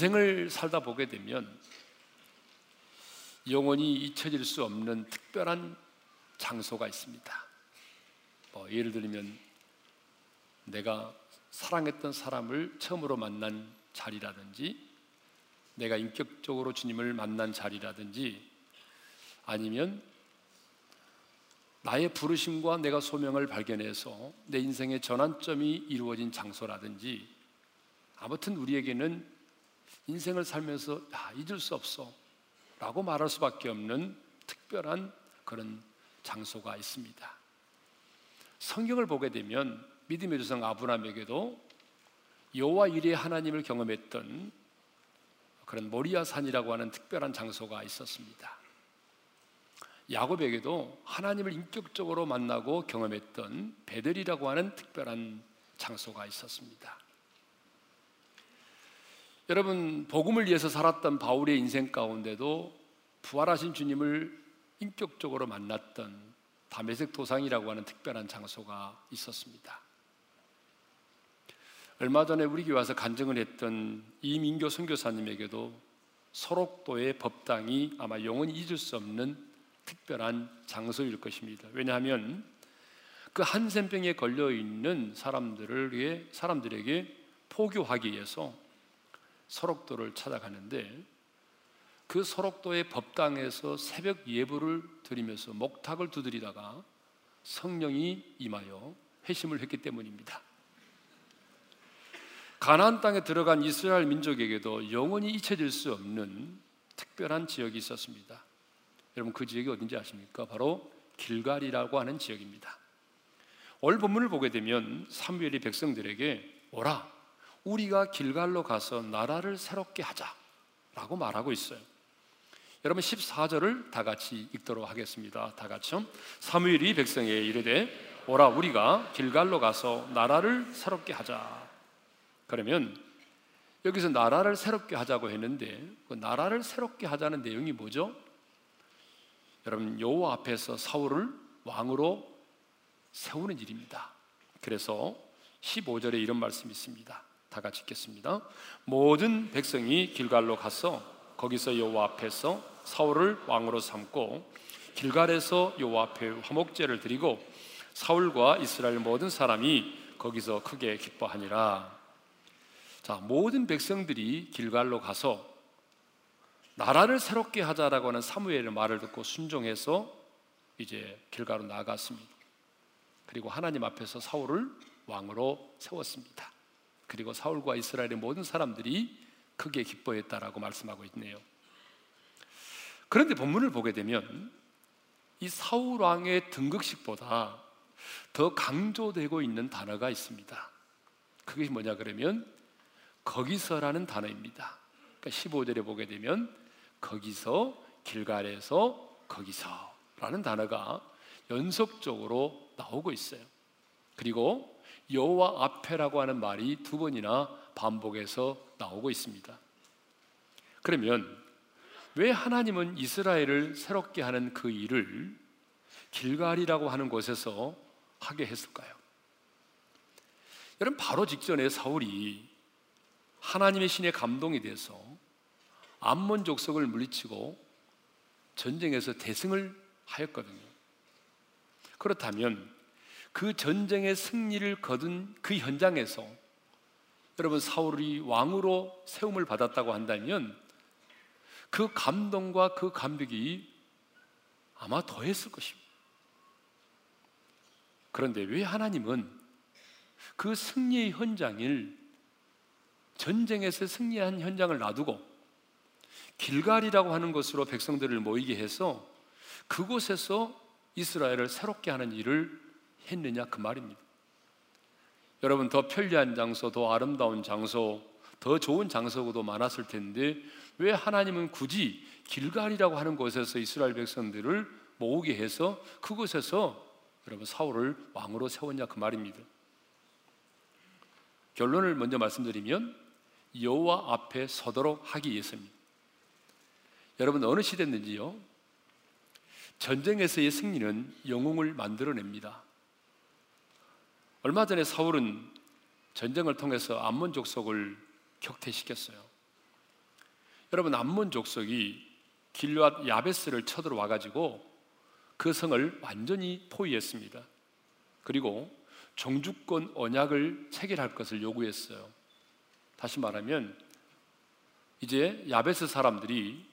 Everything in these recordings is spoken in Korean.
인생을 살다 보게 되면 영원히 잊혀질 수 없는 특별한 장소가 있습니다. 뭐 예를 들면 내가 사랑했던 사람을 처음으로 만난 자리라든지 내가 인격적으로 주님을 만난 자리라든지 아니면 나의 부르심과 내가 소명을 발견해서 내 인생의 전환점이 이루어진 장소라든지 아무튼 우리에게는 인생을 살면서 야, 잊을 수 없어 라고 말할 수밖에 없는 특별한 그런 장소가 있습니다. 성경을 보게 되면 믿음의 조상 아브라함에게도 여호와 일의 하나님을 경험했던 그런 모리아 산이라고 하는 특별한 장소가 있었습니다. 야곱에게도 하나님을 인격적으로 만나고 경험했던 베델이라고 하는 특별한 장소가 있었습니다. 여러분 복음을 위해서 살았던 바울의 인생 가운데도 부활하신 주님을 인격적으로 만났던 다메섹 도상이라고 하는 특별한 장소가 있었습니다. 얼마 전에 우리 교회 와서 간증을 했던 이민교 선교사님에게도 소록도의 법당이 아마 영원히 잊을 수 없는 특별한 장소일 것입니다. 왜냐하면 그 한센병에 걸려 있는 사람들을 위해 사람들에게 포교하기 위해서 소록도를 찾아가는데 그 소록도의 법당에서 새벽 예불을 드리면서 목탁을 두드리다가 성령이 임하여 회심을 했기 때문입니다. 가나안 땅에 들어간 이스라엘 민족에게도 영원히 잊혀질 수 없는 특별한 지역이 있었습니다. 여러분 그 지역이 어딘지 아십니까? 바로 길갈이라고 하는 지역입니다. 오늘 본문을 보게 되면 사무엘이 백성들에게 오라 우리가 길갈로 가서 나라를 새롭게 하자라고 말하고 있어요. 여러분 14절을 다 같이 읽도록 하겠습니다. 다 같이요. 사무엘이 백성에 이르되 오라 우리가 길갈로 가서 나라를 새롭게 하자. 그러면 여기서 나라를 새롭게 하자고 했는데 그 나라를 새롭게 하자는 내용이 뭐죠? 여러분 여호와 앞에서 사울을 왕으로 세우는 일입니다. 그래서 15절에 이런 말씀이 있습니다. 다 같이 읽겠습니다. 모든 백성이 길갈로 가서 거기서 여호와 앞에서 사울을 왕으로 삼고 길갈에서 여호와 앞에 화목제를 드리고 사울과 이스라엘 모든 사람이 거기서 크게 기뻐하니라. 자, 모든 백성들이 길갈로 가서 나라를 새롭게 하자라고 하는 사무엘의 말을 듣고 순종해서 이제 길가로 나아갔습니다. 그리고 하나님 앞에서 사울을 왕으로 세웠습니다. 그리고 사울과 이스라엘의 모든 사람들이 크게 기뻐했다라고 말씀하고 있네요. 그런데 본문을 보게 되면 이 사울 왕의 등극식보다 더 강조되고 있는 단어가 있습니다. 그게 뭐냐 그러면 거기서라는 단어입니다. 그러니까 15절에 보게 되면 거기서 길갈에서 거기서라는 단어가 연속적으로 나오고 있어요. 그리고 여호와 앞에라고 하는 말이 두 번이나 반복해서 나오고 있습니다. 그러면 왜 하나님은 이스라엘을 새롭게 하는 그 일을 길갈이라고 하는 곳에서 하게 했을까요? 여러분 바로 직전에 사울이 하나님의 신에 감동이 돼서 암몬 족속을 물리치고 전쟁에서 대승을 하였거든요. 그렇다면 그 전쟁의 승리를 거둔 그 현장에서 여러분 사울이 왕으로 세움을 받았다고 한다면 그 감동과 그 감격이 아마 더했을 것입니다. 그런데 왜 하나님은 그 승리의 현장을 전쟁에서 승리한 현장을 놔두고 길갈이라고 하는 것으로 백성들을 모이게 해서 그곳에서 이스라엘을 새롭게 하는 일을 했느냐 그 말입니다. 여러분 더 편리한 장소, 더 아름다운 장소, 더 좋은 장소도 많았을 텐데 왜 하나님은 굳이 길갈이라고 하는 곳에서 이스라엘 백성들을 모으게 해서 그곳에서 여러분 사울을 왕으로 세웠냐 그 말입니다. 결론을 먼저 말씀드리면 여호와 앞에 서도록 하기 위해서입니다. 여러분 어느 시대든지요 전쟁에서의 승리는 영웅을 만들어냅니다. 얼마 전에 사울은 전쟁을 통해서 암몬 족속을 격퇴시켰어요. 여러분 암몬 족속이 길앗 야베스를 쳐들어와 가지고 그 성을 완전히 포위했습니다. 그리고 종주권 언약을 체결할 것을 요구했어요. 다시 말하면 이제 야베스 사람들이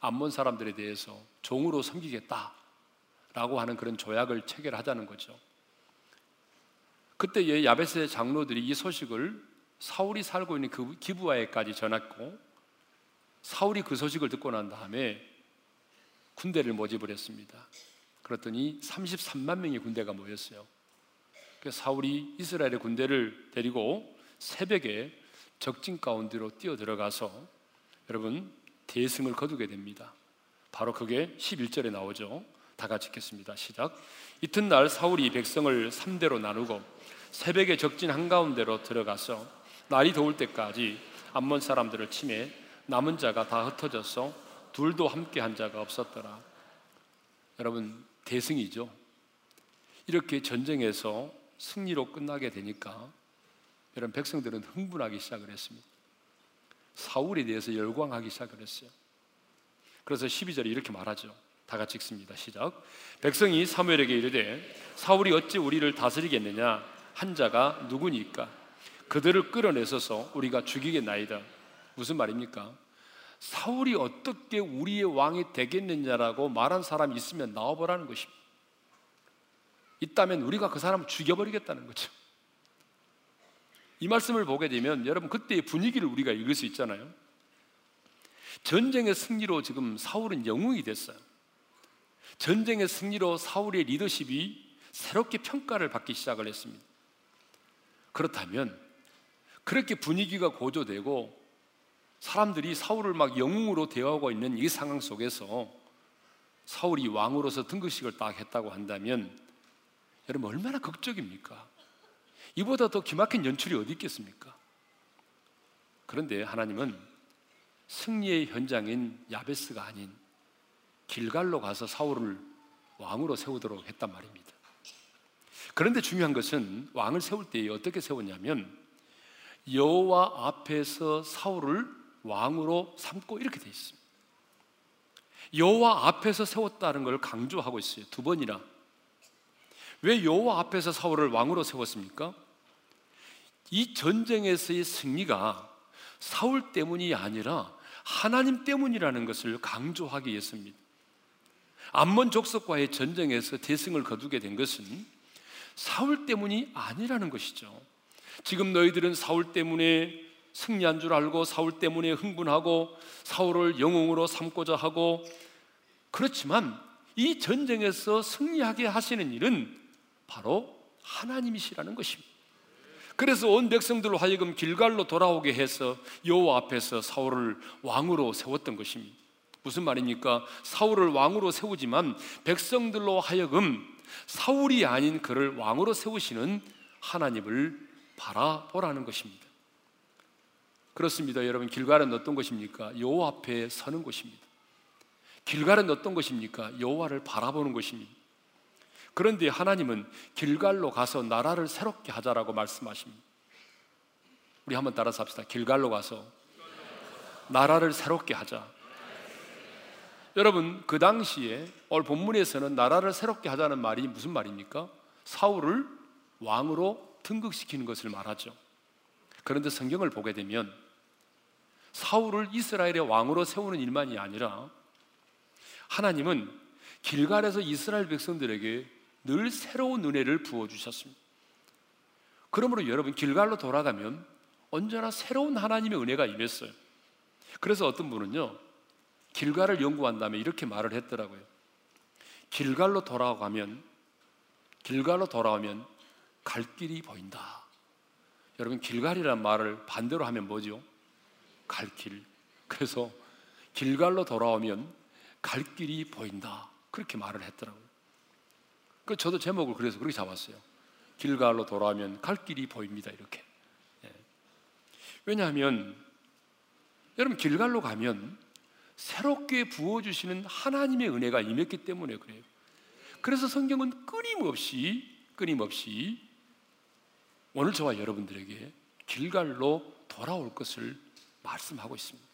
암몬 사람들에 대해서 종으로 섬기겠다라고 하는 그런 조약을 체결하자는 거죠. 그때 야베스의 장로들이 이 소식을 사울이 살고 있는 그 기부아에까지 전했고 사울이 그 소식을 듣고 난 다음에 군대를 모집을 했습니다. 그랬더니 33만 명의 군대가 모였어요. 그 사울이 이스라엘의 군대를 데리고 새벽에 적진 가운데로 뛰어 들어가서 여러분 대승을 거두게 됩니다. 바로 그게 11절에 나오죠. 다 같이 읽겠습니다. 시작. 이튿날 사울이 백성을 3대로 나누고 새벽에 적진 한가운데로 들어가서 날이 더울 때까지 암몬 사람들을 침해 남은 자가 다 흩어져서 둘도 함께 한 자가 없었더라. 여러분 대승이죠. 이렇게 전쟁에서 승리로 끝나게 되니까 여러분 백성들은 흥분하기 시작을 했습니다. 사울에 대해서 열광하기 시작을 했어요. 그래서 12절에 이렇게 말하죠. 다 같이 읽습니다. 시작. 백성이 사무엘에게 이르되 사울이 어찌 우리를 다스리겠느냐 한 자가 누구니까 그들을 끌어내서서 우리가 죽이겠나이다. 무슨 말입니까? 사울이 어떻게 우리의 왕이 되겠느냐라고 말한 사람이 있으면 나와보라는 것입니다. 있다면 우리가 그 사람을 죽여버리겠다는 거죠. 이 말씀을 보게 되면 여러분 그때의 분위기를 우리가 읽을 수 있잖아요. 전쟁의 승리로 지금 사울은 영웅이 됐어요. 전쟁의 승리로 사울의 리더십이 새롭게 평가를 받기 시작을 했습니다. 그렇다면 그렇게 분위기가 고조되고 사람들이 사울을 막 영웅으로 대하고 있는 이 상황 속에서 사울이 왕으로서 등극식을 딱 했다고 한다면 여러분 얼마나 극적입니까? 이보다 더 기막힌 연출이 어디 있겠습니까? 그런데 하나님은 승리의 현장인 야베스가 아닌 길갈로 가서 사울을 왕으로 세우도록 했단 말입니다. 그런데 중요한 것은 왕을 세울 때 어떻게 세웠냐면 여호와 앞에서 사울을 왕으로 삼고 이렇게 돼 있습니다. 여호와 앞에서 세웠다는 걸 강조하고 있어요. 두 번이나. 왜 여호와 앞에서 사울을 왕으로 세웠습니까? 이 전쟁에서의 승리가 사울 때문이 아니라 하나님 때문이라는 것을 강조하기 위해서입니다. 암몬 족속과의 전쟁에서 대승을 거두게 된 것은 사울 때문이 아니라는 것이죠. 지금 너희들은 사울 때문에 승리한 줄 알고 사울 때문에 흥분하고 사울을 영웅으로 삼고자 하고 그렇지만 이 전쟁에서 승리하게 하시는 일은 바로 하나님이시라는 것입니다. 그래서 온 백성들로 하여금 길갈로 돌아오게 해서 여호와 앞에서 사울을 왕으로 세웠던 것입니다. 무슨 말입니까? 사울을 왕으로 세우지만 백성들로 하여금 사울이 아닌 그를 왕으로 세우시는 하나님을 바라보라는 것입니다. 그렇습니다. 여러분 길갈은 어떤 것입니까? 여호와 앞에 서는 곳입니다. 길갈은 어떤 것입니까? 여호와를 바라보는 것입니다. 그런데 하나님은 길갈로 가서 나라를 새롭게 하자라고 말씀하십니다. 우리 한번 따라서 합시다. 길갈로 가서 나라를 새롭게 하자. 여러분, 그 당시에 오늘 본문에서는 나라를 새롭게 하자는 말이 무슨 말입니까? 사울을 왕으로 등극시키는 것을 말하죠. 그런데 성경을 보게 되면 사울을 이스라엘의 왕으로 세우는 일만이 아니라 하나님은 길갈에서 이스라엘 백성들에게 늘 새로운 은혜를 부어 주셨습니다. 그러므로 여러분 길갈로 돌아가면 언제나 새로운 하나님의 은혜가 임했어요. 그래서 어떤 분은요 길갈을 연구한 다음에 이렇게 말을 했더라고요. 길갈로 돌아가면 길갈로 돌아오면 갈 길이 보인다. 여러분 길갈이란 말을 반대로 하면 뭐죠? 갈 길. 그래서 길갈로 돌아오면 갈 길이 보인다. 그렇게 말을 했더라고요. 그 저도 제목을 그래서 그렇게 잡았어요. 길갈로 돌아오면 갈 길이 보입니다. 이렇게. 예. 왜냐하면 여러분 길갈로 가면 새롭게 부어주시는 하나님의 은혜가 임했기 때문에 그래요. 그래서 성경은 끊임없이 끊임없이 오늘 저와 여러분들에게 길갈로 돌아올 것을 말씀하고 있습니다.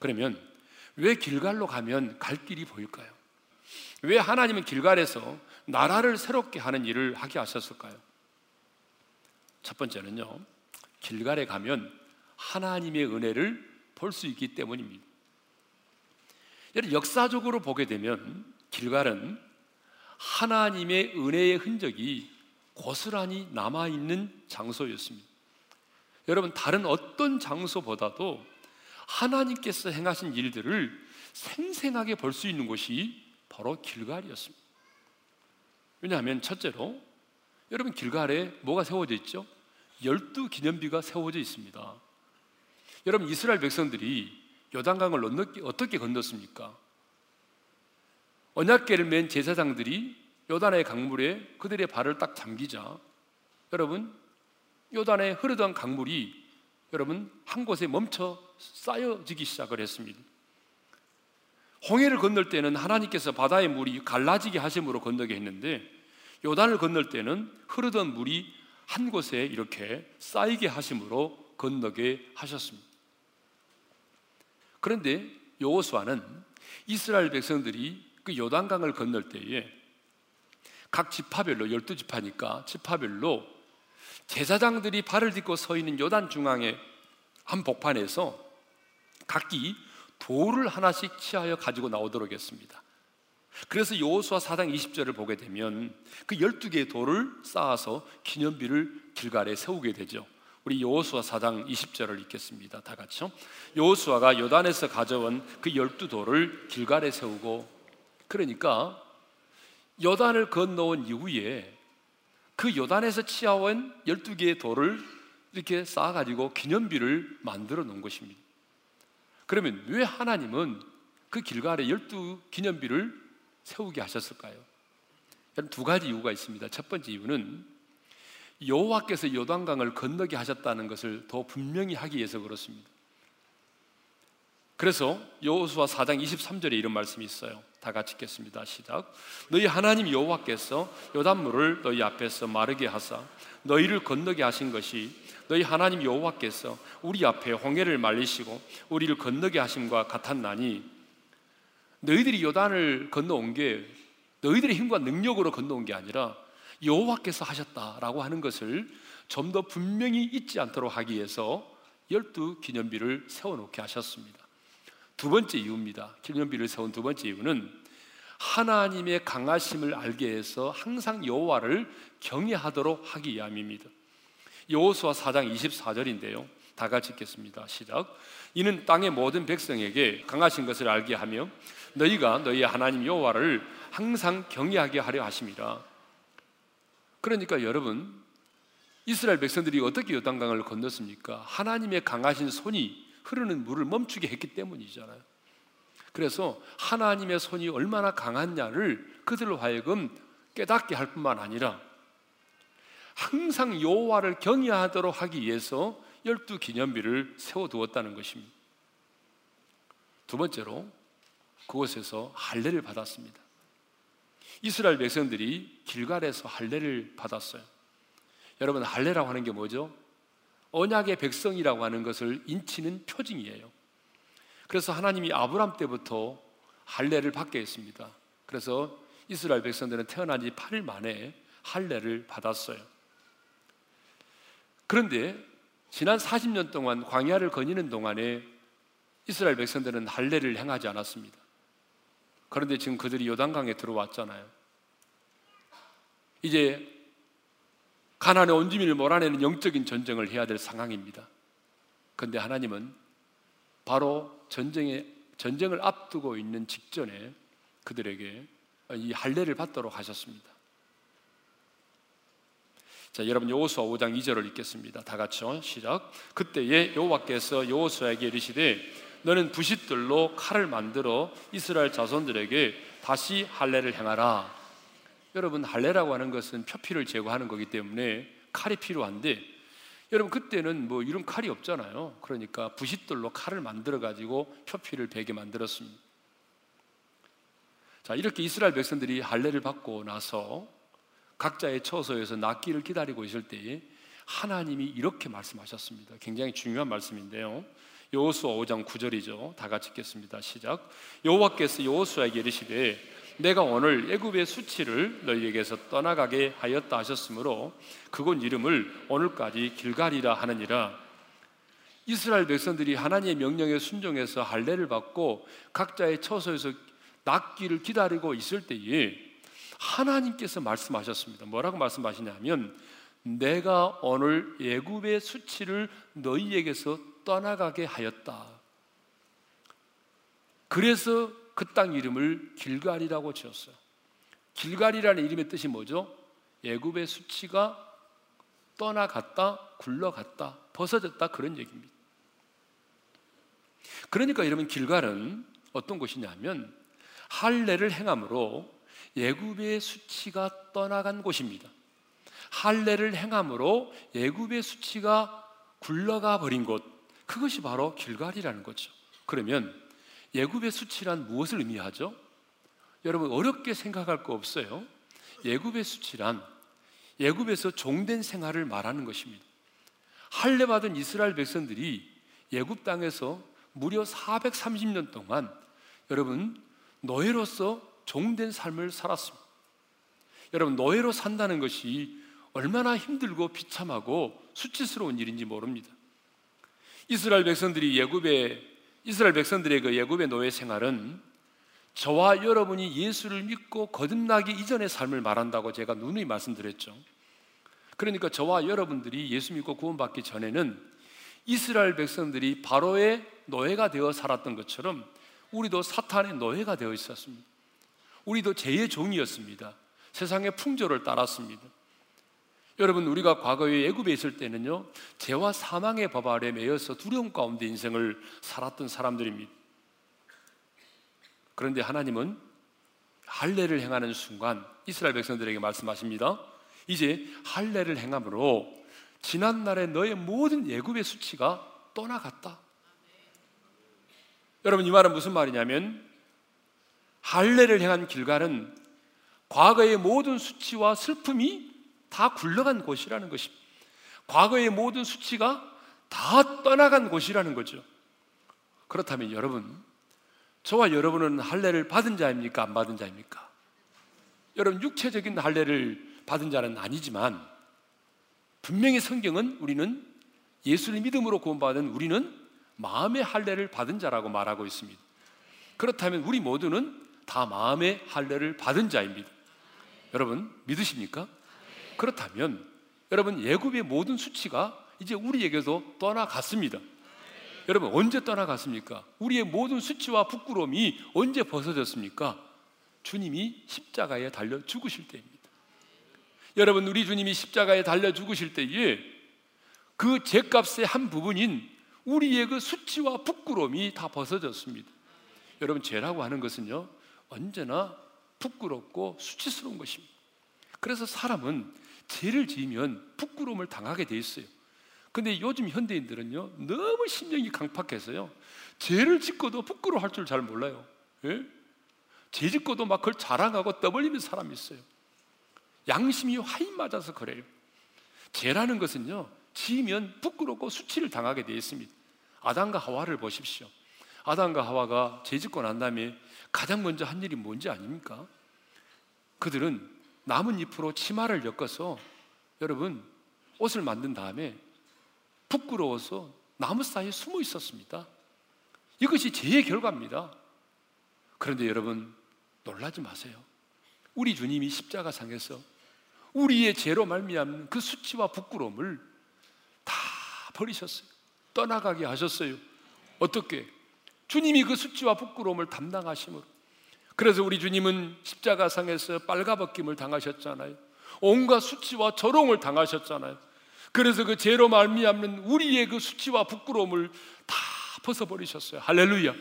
그러면 왜 길갈로 가면 갈 길이 보일까요? 왜 하나님은 길갈에서 나라를 새롭게 하는 일을 하게 하셨을까요? 첫 번째는요, 길갈에 가면 하나님의 은혜를 볼 수 있기 때문입니다. 역사적으로 보게 되면 길갈은 하나님의 은혜의 흔적이 고스란히 남아 있는 장소였습니다. 여러분, 다른 어떤 장소보다도 하나님께서 행하신 일들을 생생하게 볼 수 있는 곳이 바로 길갈이었습니다. 왜냐하면 첫째로 여러분 길갈에 뭐가 세워져 있죠? 열두 기념비가 세워져 있습니다. 여러분 이스라엘 백성들이 요단강을 어떻게 건넜습니까? 언약계를 맨 제사장들이 요단의 강물에 그들의 발을 딱 잠기자 여러분 요단에 흐르던 강물이 여러분 한 곳에 멈춰 쌓여지기 시작을 했습니다. 홍해를 건널 때는 하나님께서 바다의 물이 갈라지게 하심으로 건너게 했는데 요단을 건널 때는 흐르던 물이 한 곳에 이렇게 쌓이게 하심으로 건너게 하셨습니다. 그런데 여호수아는 이스라엘 백성들이 그 요단강을 건널 때에 각 지파별로 열두 지파니까 지파별로 제사장들이 발을 딛고 서 있는 요단 중앙의 한 복판에서 각기 돌을 하나씩 취하여 가지고 나오도록 했습니다. 그래서 여호수아 4장 20절을 보게 되면 그 12개의 돌을 쌓아서 기념비를 길갈에 세우게 되죠. 우리 여호수아 4장 20절을 읽겠습니다. 다 같이요. 여호수아가 요단에서 가져온 그 12돌을 길갈에 세우고 그러니까 요단을 건너온 이후에 그 요단에서 치아온 12개의 돌을 이렇게 쌓아 가지고 기념비를 만들어 놓은 것입니다. 그러면 왜 하나님은 그 길가에 열두 기념비를 세우게 하셨을까요? 두 가지 이유가 있습니다. 첫 번째 이유는 여호와께서 요단강을 건너게 하셨다는 것을 더 분명히 하기 위해서 그렇습니다. 그래서 여호수아 4장 23절에 이런 말씀이 있어요. 다 같이 읽겠습니다. 시작. 너희 하나님 여호와께서 요단물을 너희 앞에서 마르게 하사 너희를 건너게 하신 것이 너희 하나님 여호와께서 우리 앞에 홍해를 말리시고 우리를 건너게 하심과 같았나니 너희들이 요단을 건너온 게 너희들의 힘과 능력으로 건너온 게 아니라 여호와께서 하셨다라고 하는 것을 좀 더 분명히 잊지 않도록 하기 위해서 열두 기념비를 세워놓게 하셨습니다. 두 번째 이유입니다. 기념비를 세운 두 번째 이유는 하나님의 강하심을 알게 해서 항상 여호와를 경외하도록 하기 위함입니다. 여호수아 4장 24절인데요. 다 같이 읽겠습니다. 시작. 이는 땅의 모든 백성에게 강하신 것을 알게 하며 너희가 너희 하나님 여호와를 항상 경외하게 하려 하심이라. 그러니까 여러분 이스라엘 백성들이 어떻게 요단강을 건넜습니까? 하나님의 강하신 손이 흐르는 물을 멈추게 했기 때문이잖아요. 그래서 하나님의 손이 얼마나 강한냐를 그들로 하여금 깨닫게 할 뿐만 아니라 항상 여호와를 경외하도록 하기 위해서 열두 기념비를 세워두었다는 것입니다. 두 번째로 그곳에서 할례를 받았습니다. 이스라엘 백성들이 길갈에서 할례를 받았어요. 여러분 할례라고 하는 게 뭐죠? 언약의 백성이라고 하는 것을 인치는 표징이에요. 그래서 하나님이 아브람 때부터 할례를 받게 했습니다. 그래서 이스라엘 백성들은 태어난 지 8일 만에 할례를 받았어요. 그런데 지난 40년 동안 광야를 거니는 동안에 이스라엘 백성들은 할례를 행하지 않았습니다. 그런데 지금 그들이 요단강에 들어왔잖아요. 이제 가나안의 온주민을 몰아내는 영적인 전쟁을 해야 될 상황입니다. 그런데 하나님은 바로 전쟁에 전쟁을 앞두고 있는 직전에 그들에게 이 할례를 받도록 하셨습니다. 자, 여러분 여호수아 5장 2절을 읽겠습니다. 다 같이요. 시작. 그때에 여호와께서 여호수아에게 이르시되 너는 부싯들로 칼을 만들어 이스라엘 자손들에게 다시 할례를 행하라. 여러분 할례라고 하는 것은 표피를 제거하는 거기 때문에 칼이 필요한데 여러분 그때는 뭐 이런 칼이 없잖아요. 그러니까 부싯돌로 칼을 만들어 가지고 표피를 베게 만들었습니다. 자, 이렇게 이스라엘 백성들이 할례를 받고 나서 각자의 처소에서 낫기를 기다리고 있을 때에 하나님이 이렇게 말씀하셨습니다. 굉장히 중요한 말씀인데요. 여호수아 5장 9절이죠. 다 같이 읽겠습니다. 시작. 여호와께서 여호수아에게 이르시되 내가 오늘 애굽의 수치를 너희에게서 떠나가게 하였다 하셨으므로 그곳 이름을 오늘까지 길갈이라 하느니라. 이스라엘 백성들이 하나님의 명령에 순종해서 할례를 받고 각자의 처소에서 낫기를 기다리고 있을 때에 하나님께서 말씀하셨습니다. 뭐라고 말씀하시냐면 내가 오늘 애굽의 수치를 너희에게서 떠나가게 하였다. 그래서 그 땅 이름을 길갈이라고 지었어요. 길갈이라는 이름의 뜻이 뭐죠? 애굽의 수치가 떠나갔다, 굴러갔다, 벗어졌다 그런 얘기입니다. 그러니까 여러분 길갈은 어떤 곳이냐면 할례를 행함으로 예굽의 수치가 떠나간 곳입니다. 할례를 행함으로 예굽의 수치가 굴러가 버린 곳 그것이 바로 길갈이라는 거죠. 그러면 예굽의 수치란 무엇을 의미하죠? 여러분 어렵게 생각할 거 없어요. 예굽의 수치란 예굽에서 종된 생활을 말하는 것입니다. 할례 받은 이스라엘 백성들이 예굽 땅에서 무려 430년 동안 여러분 노예로서 종된 삶을 살았습니다. 여러분 노예로 산다는 것이 얼마나 힘들고 비참하고 수치스러운 일인지 모릅니다. 이스라엘 백성들이 예굽의 이스라엘 백성들의 그 예굽의 노예 생활은 저와 여러분이 예수를 믿고 거듭나기 이전의 삶을 말한다고 제가 누누이 말씀드렸죠. 그러니까 저와 여러분들이 예수 믿고 구원받기 전에는 이스라엘 백성들이 바로의 노예가 되어 살았던 것처럼 우리도 사탄의 노예가 되어 있었습니다. 우리도 죄의 종이었습니다. 세상의 풍조를 따랐습니다. 여러분 우리가 과거에 애굽에 있을 때는요 죄와 사망의 법 아래 매여서 두려움 가운데 인생을 살았던 사람들입니다. 그런데 하나님은 할례를 행하는 순간 이스라엘 백성들에게 말씀하십니다. 이제 할례를 행함으로 지난 날에 너의 모든 애굽의 수치가 떠나갔다. 여러분 이 말은 무슨 말이냐면 할례를 행한 길갈은 과거의 모든 수치와 슬픔이 다 굴러간 곳이라는 것입니다. 과거의 모든 수치가 다 떠나간 곳이라는 거죠. 그렇다면 여러분, 저와 여러분은 할례를 받은 자입니까? 안 받은 자입니까? 여러분, 육체적인 할례를 받은 자는 아니지만 분명히 성경은 우리는 예수를 믿음으로 구원받은 우리는 마음의 할례를 받은 자라고 말하고 있습니다. 그렇다면 우리 모두는 다 마음의 할례를 받은 자입니다. 여러분 믿으십니까? 그렇다면 여러분 예굽의 모든 수치가 이제 우리에게도 떠나갔습니다. 여러분 언제 떠나갔습니까? 우리의 모든 수치와 부끄러움이 언제 벗어졌습니까? 주님이 십자가에 달려 죽으실 때입니다. 여러분 우리 주님이 십자가에 달려 죽으실 때에 그 죄값의 한 부분인 우리의 그 수치와 부끄러움이 다 벗어졌습니다. 여러분 죄라고 하는 것은요 언제나 부끄럽고 수치스러운 것입니다. 그래서 사람은 죄를 지으면 부끄러움을 당하게 돼 있어요. 근데 요즘 현대인들은요, 너무 심령이 강팍해서요, 죄를 짓고도 부끄러워할 줄 잘 몰라요. 예? 죄 짓고도 막 그걸 자랑하고 떠벌리는 사람이 있어요. 양심이 화인 맞아서 그래요. 죄라는 것은요, 지으면 부끄럽고 수치를 당하게 되어 있습니다. 아담과 하와를 보십시오. 아담과 하와가 죄 짓고 난 다음에 가장 먼저 한 일이 뭔지 아닙니까? 그들은 나뭇잎으로 치마를 엮어서 여러분 옷을 만든 다음에 부끄러워서 나무 사이에 숨어 있었습니다. 이것이 죄의 결과입니다. 그런데 여러분 놀라지 마세요. 우리 주님이 십자가상에서 우리의 죄로 말미암는 그 수치와 부끄러움을 다 버리셨어요. 떠나가게 하셨어요. 어떻게? 주님이 그 수치와 부끄러움을 담당하심으로 그래서 우리 주님은 십자가상에서 빨가벗김을 당하셨잖아요. 온갖 수치와 조롱을 당하셨잖아요. 그래서 그 죄로 말미암는 우리의 그 수치와 부끄러움을 다 벗어버리셨어요. 할렐루야.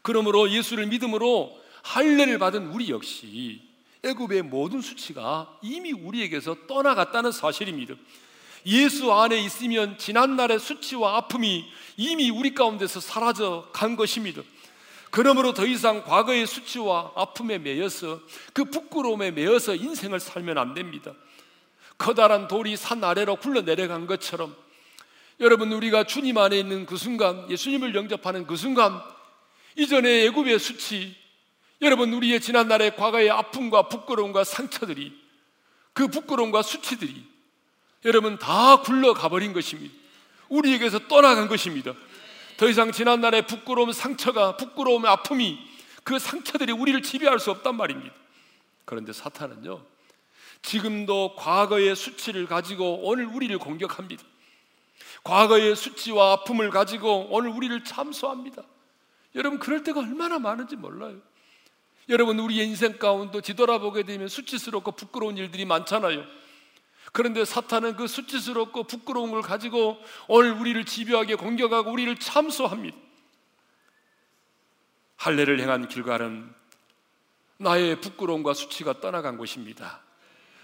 그러므로 예수를 믿음으로 할례를 받은 우리 역시 애굽의 모든 수치가 이미 우리에게서 떠나갔다는 사실입니다. 예수 안에 있으면 지난날의 수치와 아픔이 이미 우리 가운데서 사라져 간 것입니다. 그러므로 더 이상 과거의 수치와 아픔에 매여서 그 부끄러움에 매여서 인생을 살면 안 됩니다. 커다란 돌이 산 아래로 굴러 내려간 것처럼 여러분 우리가 주님 안에 있는 그 순간, 예수님을 영접하는 그 순간, 이전의 애굽의 수치, 여러분 우리의 지난날의 과거의 아픔과 부끄러움과 상처들이 그 부끄러움과 수치들이 여러분 다 굴러가 버린 것입니다. 우리에게서 떠나간 것입니다. 더 이상 지난날의 부끄러움, 상처가 부끄러움의 아픔이 그 상처들이 우리를 지배할 수 없단 말입니다. 그런데 사탄은요. 지금도 과거의 수치를 가지고 오늘 우리를 공격합니다. 과거의 수치와 아픔을 가지고 오늘 우리를 참소합니다. 여러분 그럴 때가 얼마나 많은지 몰라요. 여러분 우리의 인생 가운데 뒤돌아보게 되면 수치스럽고 부끄러운 일들이 많잖아요. 그런데 사탄은 그 수치스럽고 부끄러운 걸 가지고 오늘 우리를 집요하게 공격하고 우리를 참소합니다. 할례를 행한 길갈은 나의 부끄러움과 수치가 떠나간 곳입니다.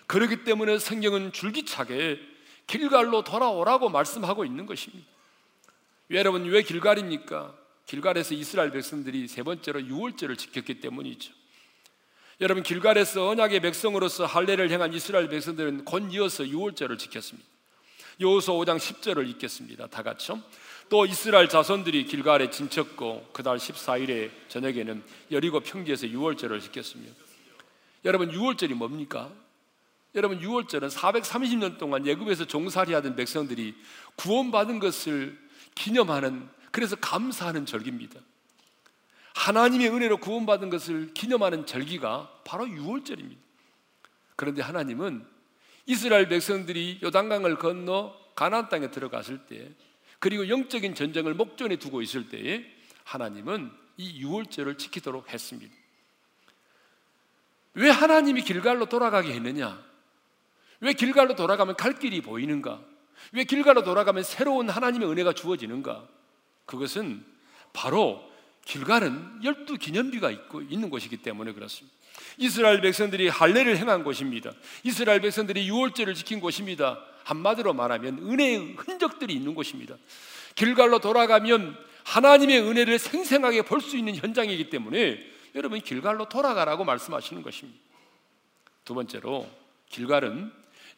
그렇기 때문에 성경은 줄기차게 길갈로 돌아오라고 말씀하고 있는 것입니다. 여러분 왜 길갈입니까? 길갈에서 이스라엘 백성들이 세 번째로 유월절을 지켰기 때문이죠. 여러분 길갈에서 언약의 백성으로서 할례를 행한 이스라엘 백성들은 곧 이어서 유월절을 지켰습니다. 여호수 5장 10절을 읽겠습니다. 다 같이요. 또 이스라엘 자손들이 길갈에 진쳤고 그달 14일에 저녁에는 여리고 평지에서 유월절을 지켰습니다. 여러분 유월절이 뭡니까? 여러분 유월절은 430년 동안 예굽에서 종살이하던 백성들이 구원받은 것을 기념하는 그래서 감사하는 절기입니다. 하나님의 은혜로 구원받은 것을 기념하는 절기가 바로 유월절입니다. 그런데 하나님은 이스라엘 백성들이 요단강을 건너 가나안 땅에 들어갔을 때 그리고 영적인 전쟁을 목전에 두고 있을 때에 하나님은 이 유월절을 지키도록 했습니다. 왜 하나님이 길갈로 돌아가게 했느냐? 왜 길갈로 돌아가면 갈 길이 보이는가? 왜 길갈로 돌아가면 새로운 하나님의 은혜가 주어지는가? 그것은 바로 길갈은 열두 기념비가 있고 있는 곳이기 때문에 그렇습니다. 이스라엘 백성들이 할례를 행한 곳입니다. 이스라엘 백성들이 유월절을 지킨 곳입니다. 한마디로 말하면 은혜의 흔적들이 있는 곳입니다. 길갈로 돌아가면 하나님의 은혜를 생생하게 볼 수 있는 현장이기 때문에 여러분 길갈로 돌아가라고 말씀하시는 것입니다. 두 번째로 길갈은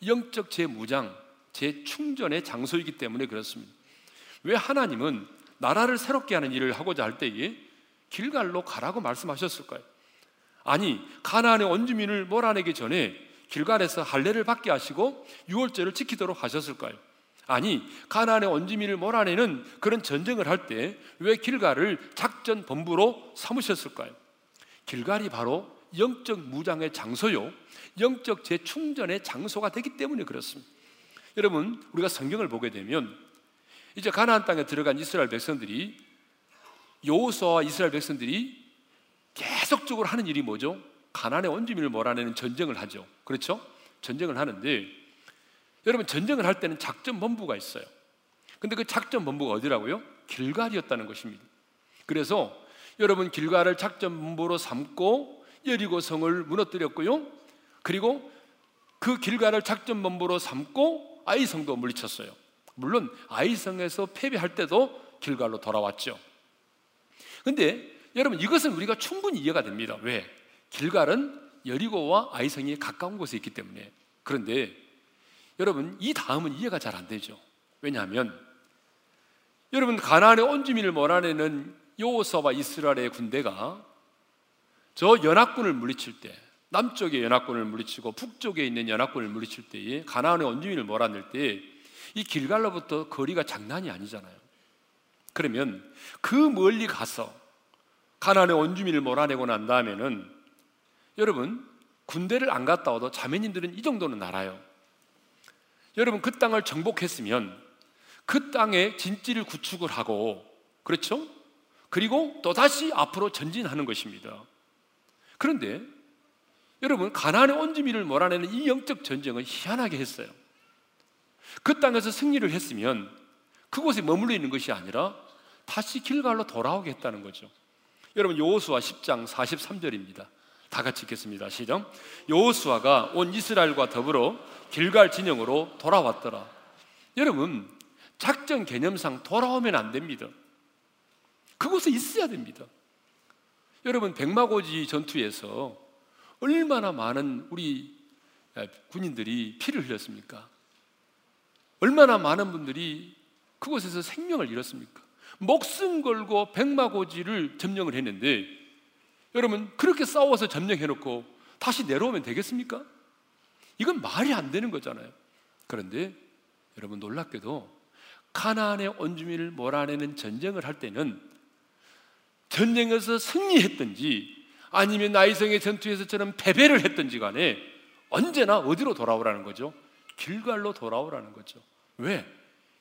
영적 재무장, 재충전의 장소이기 때문에 그렇습니다. 왜 하나님은 나라를 새롭게 하는 일을 하고자 할 때에 길갈로 가라고 말씀하셨을까요? 아니 가나안의 원주민을 몰아내기 전에 길갈에서 할례를 받게 하시고 유월절을 지키도록 하셨을까요? 아니 가나안의 원주민을 몰아내는 그런 전쟁을 할 때 왜 길갈을 작전 본부로 삼으셨을까요? 길갈이 바로 영적 무장의 장소요, 영적 재충전의 장소가 되기 때문에 그렇습니다. 여러분 우리가 성경을 보게 되면 이제 가나안 땅에 들어간 이스라엘 백성들이 여호수아와 이스라엘 백성들이 계속적으로 하는 일이 뭐죠? 가나안의 원주민을 몰아내는 전쟁을 하죠. 그렇죠? 전쟁을 하는데 여러분 전쟁을 할 때는 작전 본부가 있어요. 근데 그 작전 본부가 어디라고요? 길갈이었다는 것입니다. 그래서 여러분 길갈을 작전 본부로 삼고 여리고 성을 무너뜨렸고요. 그리고 그 길갈을 작전 본부로 삼고 아이 성도 물리쳤어요. 물론 아이성에서 패배할 때도 길갈로 돌아왔죠. 근데 여러분 이것은 우리가 충분히 이해가 됩니다. 왜? 길갈은 여리고와 아이성이 가까운 곳에 있기 때문에. 그런데 여러분 이 다음은 이해가 잘 안 되죠. 왜냐하면 여러분 가나안의 온주민을 몰아내는 요호사와 이스라엘의 군대가 저 연합군을 물리칠 때 남쪽의 연합군을 물리치고 북쪽에 있는 연합군을 물리칠 때에 가나안의 온주민을 몰아낼 때 이 길갈로부터 거리가 장난이 아니잖아요. 그러면 그 멀리 가서 가나안의 원주민을 몰아내고 난 다음에는 여러분 군대를 안 갔다 와도 자매님들은 이 정도는 알아요. 여러분 그 땅을 정복했으면 그 땅에 진지를 구축을 하고 그렇죠? 그리고 또 다시 앞으로 전진하는 것입니다. 그런데 여러분 가나안의 원주민을 몰아내는 이 영적 전쟁은 희한하게 했어요. 그 땅에서 승리를 했으면 그곳에 머물러 있는 것이 아니라 다시 길갈로 돌아오게 했다는 거죠. 여러분 여호수아 10장 43절입니다. 다 같이 읽겠습니다. 시작. 여호수아가 온 이스라엘과 더불어 길갈 진영으로 돌아왔더라. 여러분 작전 개념상 돌아오면 안 됩니다. 그곳에 있어야 됩니다. 여러분 백마고지 전투에서 얼마나 많은 우리 군인들이 피를 흘렸습니까? 얼마나 많은 분들이 그곳에서 생명을 잃었습니까? 목숨 걸고 백마고지를 점령을 했는데 여러분 그렇게 싸워서 점령해 놓고 다시 내려오면 되겠습니까? 이건 말이 안 되는 거잖아요. 그런데 여러분 놀랍게도 가나안의 원주민을 몰아내는 전쟁을 할 때는 전쟁에서 승리했든지 아니면 나이성의 전투에서처럼 패배를 했든지 간에 언제나 어디로 돌아오라는 거죠? 길갈로 돌아오라는 거죠. 왜?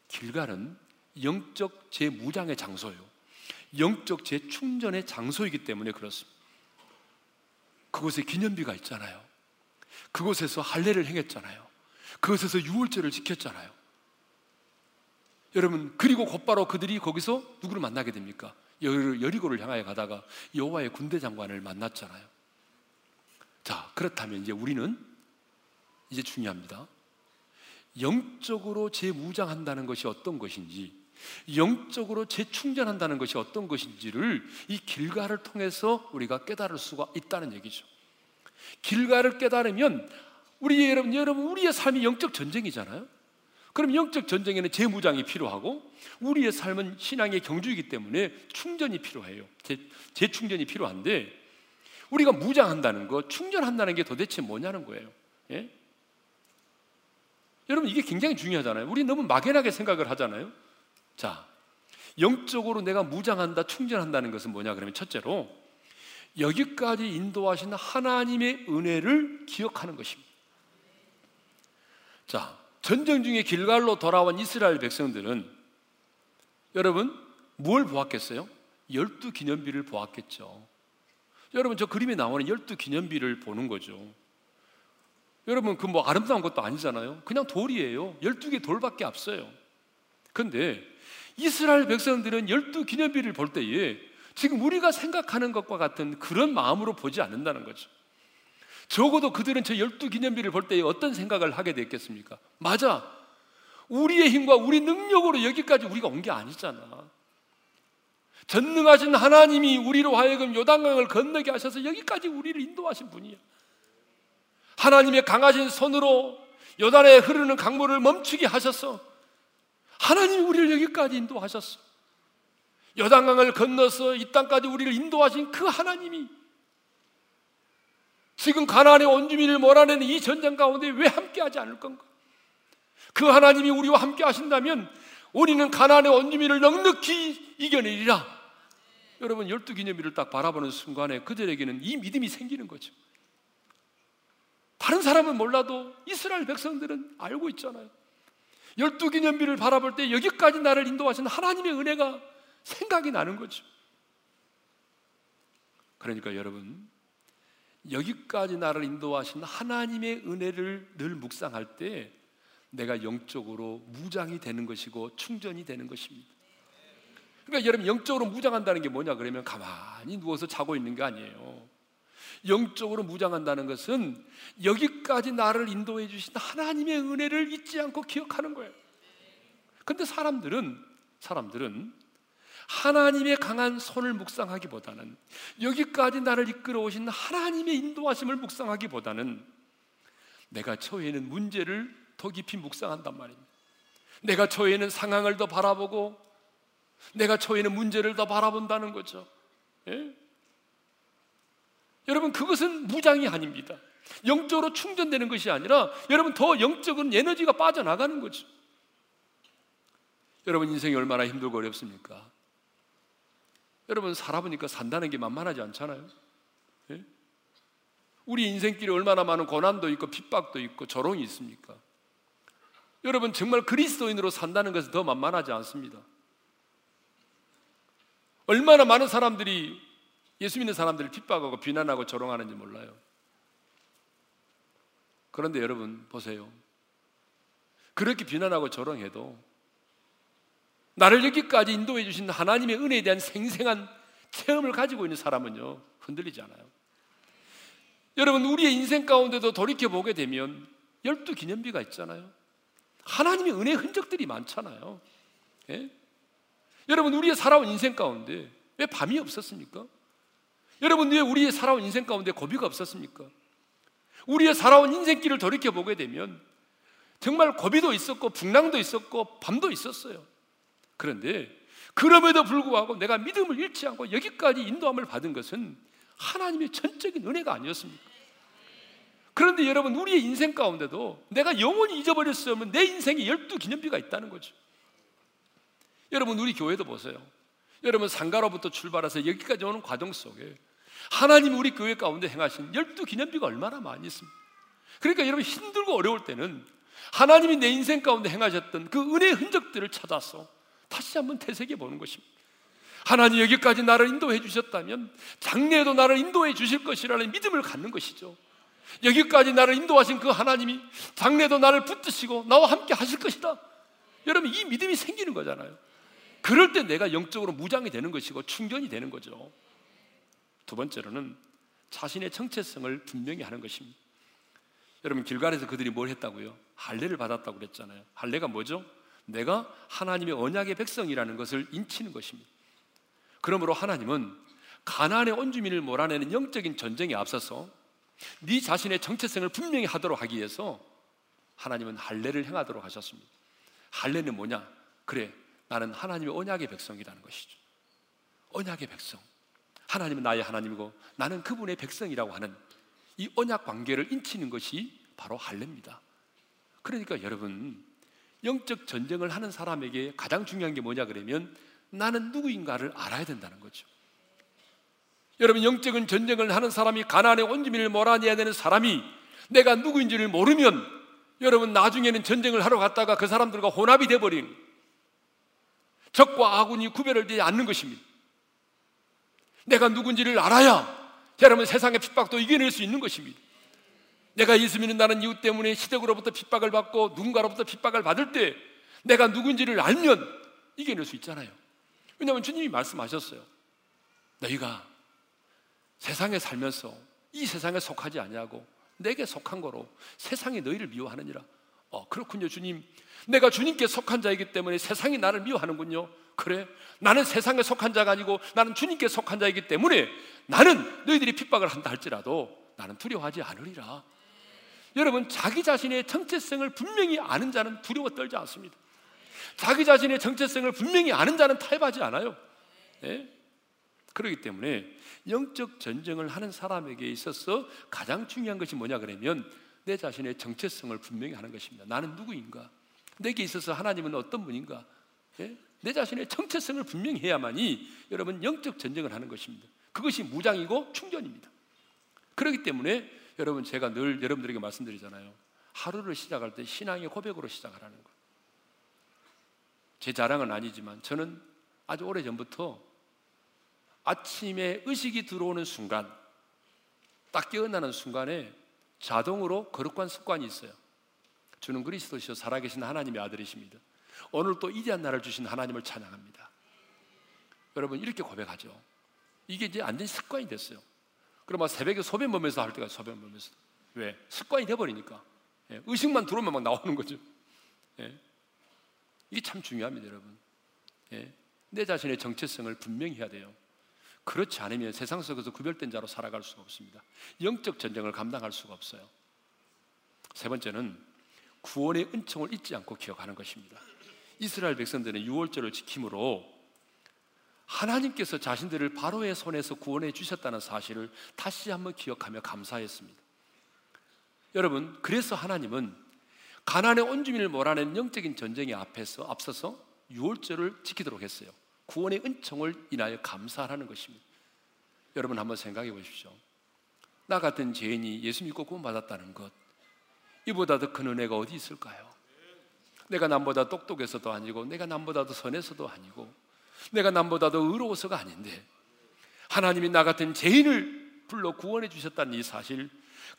길갈은 영적 재무장의 장소요. 영적 재충전의 장소이기 때문에 그렇습니다. 그곳에 기념비가 있잖아요. 그곳에서 할례를 행했잖아요. 그곳에서 유월절을 지켰잖아요. 여러분 그리고 곧바로 그들이 거기서 누구를 만나게 됩니까? 여리고를 향하여 가다가 여호와의 군대 장관을 만났잖아요. 자 그렇다면 이제 우리는 이제 중요합니다. 영적으로 재무장한다는 것이 어떤 것인지, 영적으로 재충전한다는 것이 어떤 것인지를 이 길가를 통해서 우리가 깨달을 수가 있다는 얘기죠. 길가를 깨달으면 우리 여러분, 여러분 우리의 삶이 영적 전쟁이잖아요. 그럼 영적 전쟁에는 재무장이 필요하고 우리의 삶은 신앙의 경주이기 때문에 충전이 필요해요. 재, 재충전이 필요한데 우리가 무장한다는 거, 충전한다는 게 도대체 뭐냐는 거예요. 예? 여러분 이게 굉장히 중요하잖아요. 우리 너무 막연하게 생각을 하잖아요. 자, 영적으로 내가 무장한다, 충전한다는 것은 뭐냐 그러면 첫째로 여기까지 인도하신 하나님의 은혜를 기억하는 것입니다. 자, 전쟁 중에 길갈로 돌아온 이스라엘 백성들은 여러분 뭘 보았겠어요? 열두 기념비를 보았겠죠. 여러분 저 그림에 나오는 열두 기념비를 보는 거죠. 여러분 그 뭐 아름다운 것도 아니잖아요. 그냥 돌이에요. 12개 돌밖에 없어요. 근데 이스라엘 백성들은 열두 기념비를 볼 때에 지금 우리가 생각하는 것과 같은 그런 마음으로 보지 않는다는 거죠. 적어도 그들은 저 열두 기념비를 볼 때에 어떤 생각을 하게 됐겠습니까? 맞아. 우리의 힘과 우리 능력으로 여기까지 우리가 온 게 아니잖아. 전능하신 하나님이 우리로 하여금 요단강을 건너게 하셔서 여기까지 우리를 인도하신 분이야. 하나님의 강하신 손으로 요단에 흐르는 강물을 멈추게 하셨어. 하나님이 우리를 여기까지 인도하셨어. 요단강을 건너서 이 땅까지 우리를 인도하신 그 하나님이 지금 가나안의 온주민을 몰아내는 이 전쟁 가운데 왜 함께하지 않을 건가? 그 하나님이 우리와 함께 하신다면 우리는 가나안의 온주민을 넉넉히 이겨내리라. 여러분 열두 기념일을 딱 바라보는 순간에 그들에게는 이 믿음이 생기는 거죠. 다른 사람은 몰라도 이스라엘 백성들은 알고 있잖아요. 열두 기념비를 바라볼 때 여기까지 나를 인도하신 하나님의 은혜가 생각이 나는 거죠. 그러니까 여러분, 여기까지 나를 인도하신 하나님의 은혜를 늘 묵상할 때 내가 영적으로 무장이 되는 것이고 충전이 되는 것입니다. 그러니까 여러분 영적으로 무장한다는 게 뭐냐 그러면 가만히 누워서 자고 있는 게 아니에요. 영적으로 무장한다는 것은 여기까지 나를 인도해 주신 하나님의 은혜를 잊지 않고 기억하는 거예요. 근데 사람들은 사람들은 하나님의 강한 손을 묵상하기보다는 여기까지 나를 이끌어 오신 하나님의 인도하심을 묵상하기보다는 내가 처해 있는 문제를 더 깊이 묵상한단 말입니다. 내가 처해 있는 상황을 더 바라보고 내가 처해 있는 문제를 더 바라본다는 거죠. 예? 여러분 그것은 무장이 아닙니다. 영적으로 충전되는 것이 아니라 여러분 더 영적인 에너지가 빠져나가는 거죠. 여러분 인생이 얼마나 힘들고 어렵습니까? 여러분 살아보니까 산다는 게 만만하지 않잖아요. 예? 우리 인생길에 얼마나 많은 고난도 있고 핍박도 있고 조롱이 있습니까? 여러분 정말 그리스도인으로 산다는 것은 더 만만하지 않습니다. 얼마나 많은 사람들이 예수 믿는 사람들을 핍박하고 비난하고 조롱하는지 몰라요. 그런데 여러분 보세요. 그렇게 비난하고 조롱해도 나를 여기까지 인도해 주신 하나님의 은혜에 대한 생생한 체험을 가지고 있는 사람은요 흔들리지 않아요. 여러분 우리의 인생 가운데도 돌이켜 보게 되면 열두 기념비가 있잖아요. 하나님의 은혜 흔적들이 많잖아요. 예? 여러분 우리의 살아온 인생 가운데 왜 밤이 없었습니까? 여러분 왜 우리의 살아온 인생 가운데 고비가 없었습니까? 우리의 살아온 인생길을 돌이켜 보게 되면 정말 고비도 있었고 풍랑도 있었고 밤도 있었어요. 그런데 그럼에도 불구하고 내가 믿음을 잃지 않고 여기까지 인도함을 받은 것은 하나님의 전적인 은혜가 아니었습니까? 그런데 여러분 우리의 인생 가운데도 내가 영원히 잊어버릴 수 없는 내 인생에 열두 기념비가 있다는 거죠. 여러분 우리 교회도 보세요. 여러분 상가로부터 출발해서 여기까지 오는 과정 속에 하나님 우리 교회 가운데 행하신 열두 기념비가 얼마나 많이 있습니까? 그러니까 여러분 힘들고 어려울 때는 하나님이 내 인생 가운데 행하셨던 그 은혜의 흔적들을 찾아서 다시 한번 되새겨 보는 것입니다. 하나님 여기까지 나를 인도해 주셨다면 장래에도 나를 인도해 주실 것이라는 믿음을 갖는 것이죠. 여기까지 나를 인도하신 그 하나님이 장래도 나를 붙드시고 나와 함께 하실 것이다. 여러분 이 믿음이 생기는 거잖아요. 그럴 때 내가 영적으로 무장이 되는 것이고 충전이 되는 거죠. 두 번째로는 자신의 정체성을 분명히 하는 것입니다. 여러분 길갈에서 그들이 뭘 했다고요? 할례를 받았다고 그랬잖아요. 할례가 뭐죠? 내가 하나님의 언약의 백성이라는 것을 인치는 것입니다. 그러므로 하나님은 가나안의 온주민을 몰아내는 영적인 전쟁에 앞서서 네 자신의 정체성을 분명히 하도록 하기 위해서 하나님은 할례를 행하도록 하셨습니다. 할례는 뭐냐? 그래, 나는 하나님의 언약의 백성이라는 것이죠. 언약의 백성. 하나님은 나의 하나님이고 나는 그분의 백성이라고 하는 이 언약 관계를 인치는 것이 바로 할례입니다. 그러니까 여러분 영적 전쟁을 하는 사람에게 가장 중요한 게 뭐냐 그러면 나는 누구인가를 알아야 된다는 거죠. 여러분 영적인 전쟁을 하는 사람이 가난의 온주민을 몰아내야 되는 사람이 내가 누구인지를 모르면 여러분 나중에는 전쟁을 하러 갔다가 그 사람들과 혼합이 돼 버린 적과 아군이 구별을 되지 않는 것입니다. 내가 누군지를 알아야 여러분 세상의 핍박도 이겨낼 수 있는 것입니다. 내가 예수 믿는 나는 이유 때문에 시댁으로부터 핍박을 받고 누군가로부터 핍박을 받을 때 내가 누군지를 알면 이겨낼 수 있잖아요. 왜냐하면 주님이 말씀하셨어요. 너희가 세상에 살면서 이 세상에 속하지 아니하고 내게 속한 거로 세상이 너희를 미워하느니라. 어, 그렇군요, 주님. 내가 주님께 속한 자이기 때문에 세상이 나를 미워하는군요. 그래? 나는 세상에 속한 자가 아니고 나는 주님께 속한 자이기 때문에 나는 너희들이 핍박을 한다 할지라도 나는 두려워하지 않으리라. 여러분, 자기 자신의 정체성을 분명히 아는 자는 두려워 떨지 않습니다. 자기 자신의 정체성을 분명히 아는 자는 타협하지 않아요. 네? 그렇기 때문에 영적 전쟁을 하는 사람에게 있어서 가장 중요한 것이 뭐냐 그러면 내 자신의 정체성을 분명히 하는 것입니다. 나는 누구인가? 내게 있어서 하나님은 어떤 분인가? 예? 내 자신의 정체성을 분명히 해야만이 여러분 영적 전쟁을 하는 것입니다. 그것이 무장이고 충전입니다. 그렇기 때문에 여러분 제가 늘 여러분들에게 말씀드리잖아요. 하루를 시작할 때 신앙의 고백으로 시작하라는 것. 제 자랑은 아니지만 저는 아주 오래 전부터 아침에 의식이 들어오는 순간, 딱 깨어나는 순간에 자동으로 거룩한 습관이 있어요. 주는 그리스도시요 살아계신 하나님의 아들이십니다. 오늘 또 이대한 날을 주신 하나님을 찬양합니다. 여러분 이렇게 고백하죠. 이게 이제 완전 습관이 됐어요. 막 새벽에 소변 보면서 할 때가 소변 보면서 왜 습관이 돼버리니까 예, 의식만 들어오면 막 나오는 거죠. 예. 이게 참 중요합니다, 여러분. 예. 내 자신의 정체성을 분명히 해야 돼요. 그렇지 않으면 세상 속에서 구별된 자로 살아갈 수가 없습니다. 영적 전쟁을 감당할 수가 없어요. 세 번째는 구원의 은총을 잊지 않고 기억하는 것입니다. 이스라엘 백성들은 유월절을 지킴으로 하나님께서 자신들을 바로의 손에서 구원해 주셨다는 사실을 다시 한번 기억하며 감사했습니다. 여러분, 그래서 하나님은 가난의 온주민을 몰아낸 영적인 전쟁의 앞에서 앞서서 유월절을 지키도록 했어요. 구원의 은총을 인하여 감사하는 것입니다. 여러분 한번 생각해 보십시오. 나 같은 죄인이 예수 믿고 구원받았다는 것, 이보다 더 큰 은혜가 어디 있을까요? 내가 남보다 똑똑해서도 아니고, 내가 남보다 더 선해서도 아니고, 내가 남보다 더 의로워서가 아닌데, 하나님이 나 같은 죄인을 불러 구원해 주셨다는 이 사실,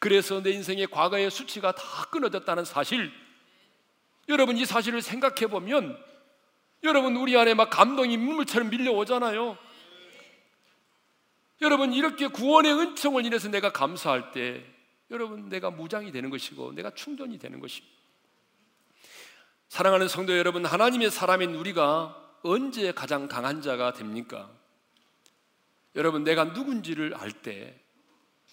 그래서 내 인생의 과거의 수치가 다 끊어졌다는 사실, 여러분 이 사실을 생각해 보면 여러분 우리 안에 막 감동이 물처럼 밀려오잖아요. 여러분 이렇게 구원의 은총을 인해서 내가 감사할 때 여러분 내가 무장이 되는 것이고 내가 충전이 되는 것입니다. 사랑하는 성도 여러분 하나님의 사람인 우리가 언제 가장 강한 자가 됩니까? 여러분 내가 누군지를 알 때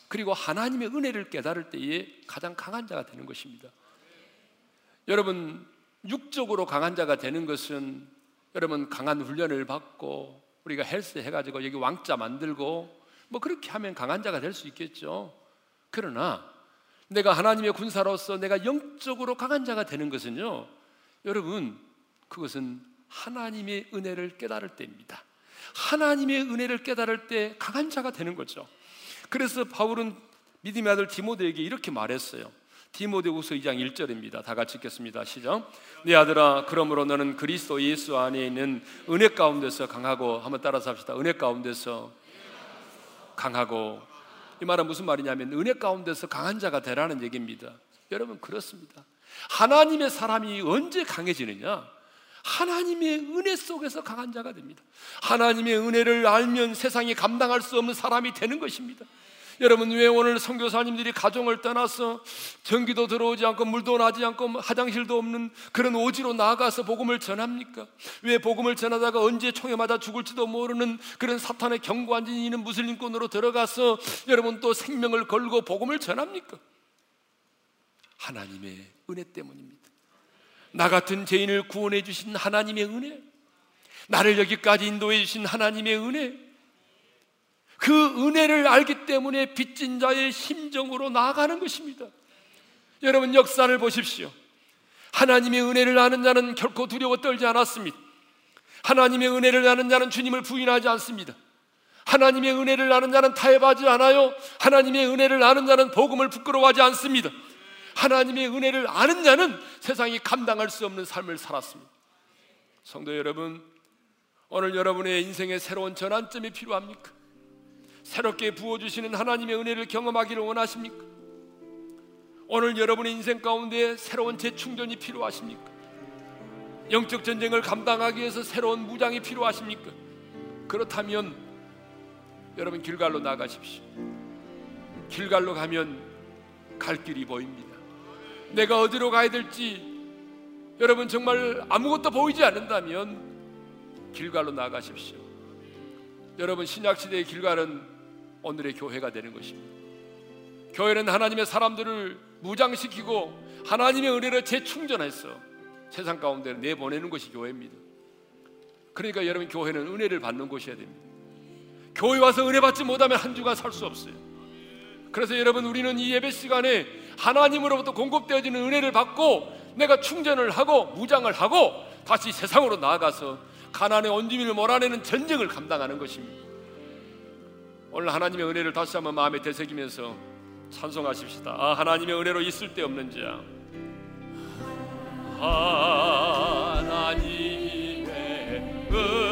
그리고 하나님의 은혜를 깨달을 때에 가장 강한 자가 되는 것입니다. 여러분 육적으로 강한 자가 되는 것은 여러분 강한 훈련을 받고 우리가 헬스 해가지고 여기 왕자 만들고 뭐 그렇게 하면 강한 자가 될 수 있겠죠. 그러나 내가 하나님의 군사로서 내가 영적으로 강한 자가 되는 것은요, 여러분 그것은 하나님의 은혜를 깨달을 때입니다. 하나님의 은혜를 깨달을 때 강한 자가 되는 거죠. 그래서 바울은 믿음의 아들 디모데에게 이렇게 말했어요. 디모데후서 2장 1절입니다. 다 같이 읽겠습니다. 시작. 내 아들아, 그러므로 너는 그리스도 예수 안에 있는 은혜 가운데서 강하고 한번 따라서 합시다. 은혜 가운데서 강하고 이 말은 무슨 말이냐면 은혜 가운데서 강한 자가 되라는 얘기입니다. 여러분 그렇습니다. 하나님의 사람이 언제 강해지느냐? 하나님의 은혜 속에서 강한 자가 됩니다. 하나님의 은혜를 알면 세상이 감당할 수 없는 사람이 되는 것입니다. 여러분 왜 오늘 선교사님들이 가정을 떠나서 전기도 들어오지 않고 물도 나지 않고 화장실도 없는 그런 오지로 나아가서 복음을 전합니까? 왜 복음을 전하다가 언제 총에 맞아 죽을지도 모르는 그런 사탄의 경고한 지는 무슬림권으로 들어가서 여러분 또 생명을 걸고 복음을 전합니까? 하나님의 은혜 때문입니다. 나 같은 죄인을 구원해 주신 하나님의 은혜, 나를 여기까지 인도해 주신 하나님의 은혜, 그 은혜를 알기 때문에 빚진 자의 심정으로 나아가는 것입니다. 여러분 역사를 보십시오. 하나님의 은혜를 아는 자는 결코 두려워 떨지 않았습니다. 하나님의 은혜를 아는 자는 주님을 부인하지 않습니다. 하나님의 은혜를 아는 자는 타협하지 않아요. 하나님의 은혜를 아는 자는 복음을 부끄러워하지 않습니다. 하나님의 은혜를 아는 자는 세상이 감당할 수 없는 삶을 살았습니다. 성도 여러분, 오늘 여러분의 인생에 새로운 전환점이 필요합니까? 새롭게 부어주시는 하나님의 은혜를 경험하기를 원하십니까? 오늘 여러분의 인생 가운데 새로운 재충전이 필요하십니까? 영적 전쟁을 감당하기 위해서 새로운 무장이 필요하십니까? 그렇다면 여러분 길갈로 나가십시오. 길갈로 가면 갈 길이 보입니다. 내가 어디로 가야 될지 여러분 정말 아무것도 보이지 않는다면 길갈로 나가십시오. 여러분 신약 시대의 길갈은 오늘의 교회가 되는 것입니다. 교회는 하나님의 사람들을 무장시키고 하나님의 은혜를 재충전해서 세상 가운데 내보내는 것이 교회입니다. 그러니까 여러분 교회는 은혜를 받는 곳이어야 됩니다. 교회 와서 은혜 받지 못하면 한 주간 살 수 없어요. 그래서 여러분 우리는 이 예배 시간에 하나님으로부터 공급되어지는 은혜를 받고 내가 충전을 하고 무장을 하고 다시 세상으로 나아가서 가난의 온주민을 몰아내는 전쟁을 감당하는 것입니다. 오늘 하나님의 은혜를 다시 한번 마음에 되새기면서 찬송하십시다. 아, 하나님의 은혜로 있을 데 없는 자. 하나님의 은혜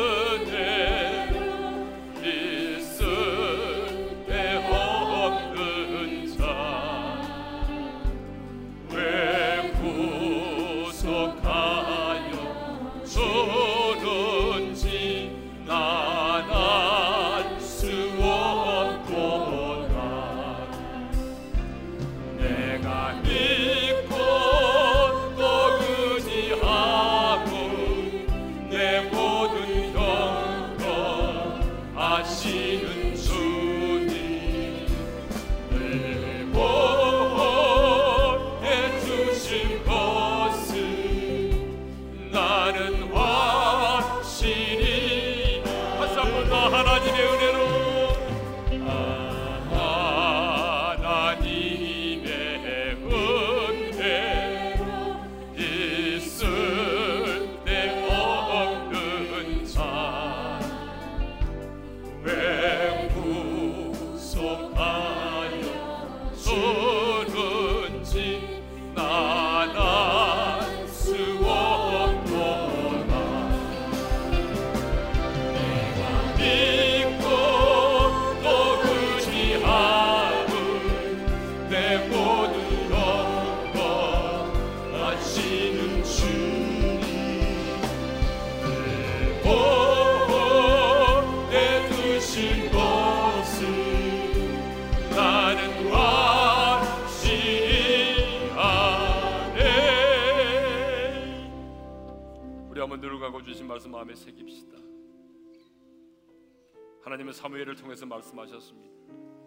사무엘을 통해서 말씀하셨습니다.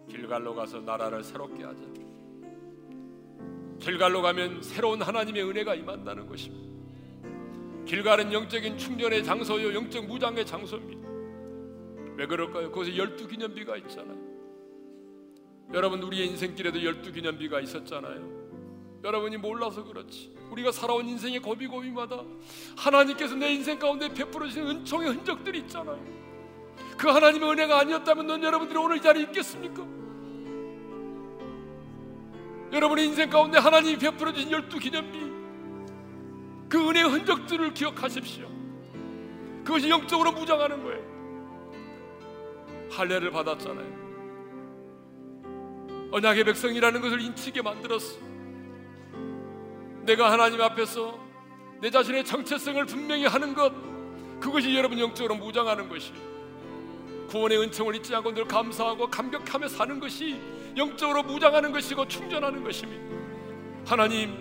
길갈로 가서 나라를 새롭게 하자. 길갈로 가면 새로운 하나님의 은혜가 임한다는 것입니다. 길가는 영적인 충전의 장소요 영적 무장의 장소입니다. 왜 그럴까요? 거기서 열두 기념비가 있잖아요. 여러분 우리의 인생길에도 열두 기념비가 있었잖아요. 여러분이 몰라서 그렇지. 우리가 살아온 인생의 고비고비마다 하나님께서 내 인생 가운데 베풀어 주신 은총의 흔적들이 있잖아요. 그 하나님의 은혜가 아니었다면 넌 여러분들이 오늘 이 자리에 있겠습니까? 여러분의 인생 가운데 하나님이 베풀어 주신 열두 기념비 그 은혜의 흔적들을 기억하십시오. 그것이 영적으로 무장하는 거예요. 할례를 받았잖아요. 언약의 백성이라는 것을 인치게 만들었어. 내가 하나님 앞에서 내 자신의 정체성을 분명히 하는 것, 그것이 여러분 영적으로 무장하는 것이 구원의 은총을 잊지 않고 늘 감사하고 감격하며 사는 것이 영적으로 무장하는 것이고 충전하는 것입니다. 하나님,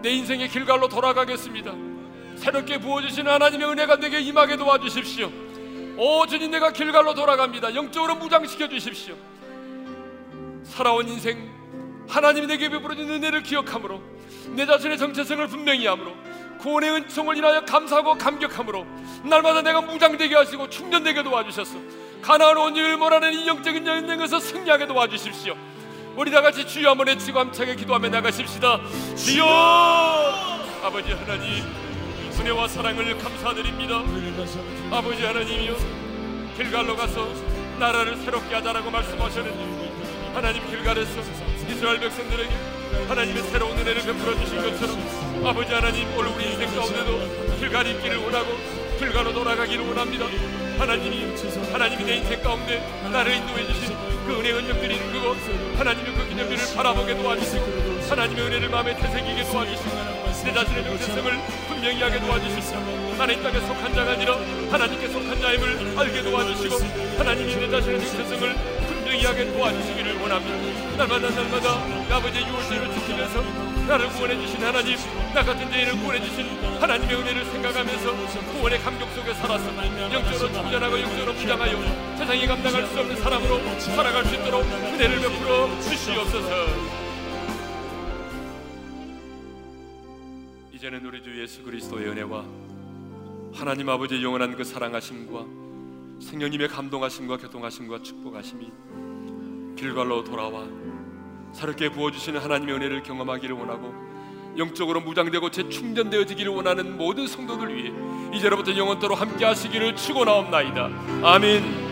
내 인생의 길갈로 돌아가겠습니다. 새롭게 부어주신 하나님의 은혜가 내게 임하게 도와주십시오. 오 주님 내가 길갈로 돌아갑니다. 영적으로 무장시켜 주십시오. 살아온 인생 하나님이 내게 베풀어준 은혜를 기억함으로 내 자신의 정체성을 분명히 함으로 구원의 은총을 인하여 감사하고 감격함으로 날마다 내가 무장되게 하시고 충전되게 도와주셨어. 가나안 온 일몰하는 이 영적인 여행에서 승리하게 도와주십시오. 우리 다 같이 주여 한번 외치고 함차게 기도하며 나가십시다. 주여 아버지 하나님 은혜와 사랑을 감사드립니다. 아버지 하나님이여 길갈로 가서 나라를 새롭게 하자라고 말씀하셨는데 하나님 길갈에서 이스라엘 백성들에게 하나님의 새로운 은혜를 베풀어 주신 것처럼 아버지 하나님 오늘 우리 인생 가운데도 길갈 있기를 원하고 길갈로 돌아가기를 원합니다. 하나님이 하나님이 내 인생 가운데 나를 인도해 주신 그 은혜 있는 그곳 하나님의 그 기념비를 바라보게 도와주시고 하나님의 은혜를 마음에 되새기게 도와주시고 내 자신의 정체성을 분명히 하게 도와주시고 나는 이 땅에 속한 자가 아니라 하나님께 속한 자임을 알게 도와주시고 하나님이 내 자신의 정체성을 분명히 하게 도와주시기를 원합니다 날마다 날마다 아버지의 유월절을 지키면서 나를 구원해 주신 하나님, 나 같은 죄인을 구원해 주신 하나님의 은혜를 생각하면서 구원의 감격 속에 살아서 영적으로 충전하고 영적으로 부장하여 세상이 감당할 수 없는 사람으로 살아갈 수 있도록 은혜를 베풀어 주시옵소서. 이제는 우리 주 예수 그리스도의 은혜와 하나님 아버지의 영원한 그 사랑하심과 성령님의 감동하심과 교통하심과 축복하심이 길갈로 돌아와 새롭게 부어주시는 하나님의 은혜를 경험하기를 원하고 영적으로 무장되고 재충전되어지기를 원하는 모든 성도들 위해 이제로부터 영원토로 함께 하시기를 축원하옵나이다. 아멘.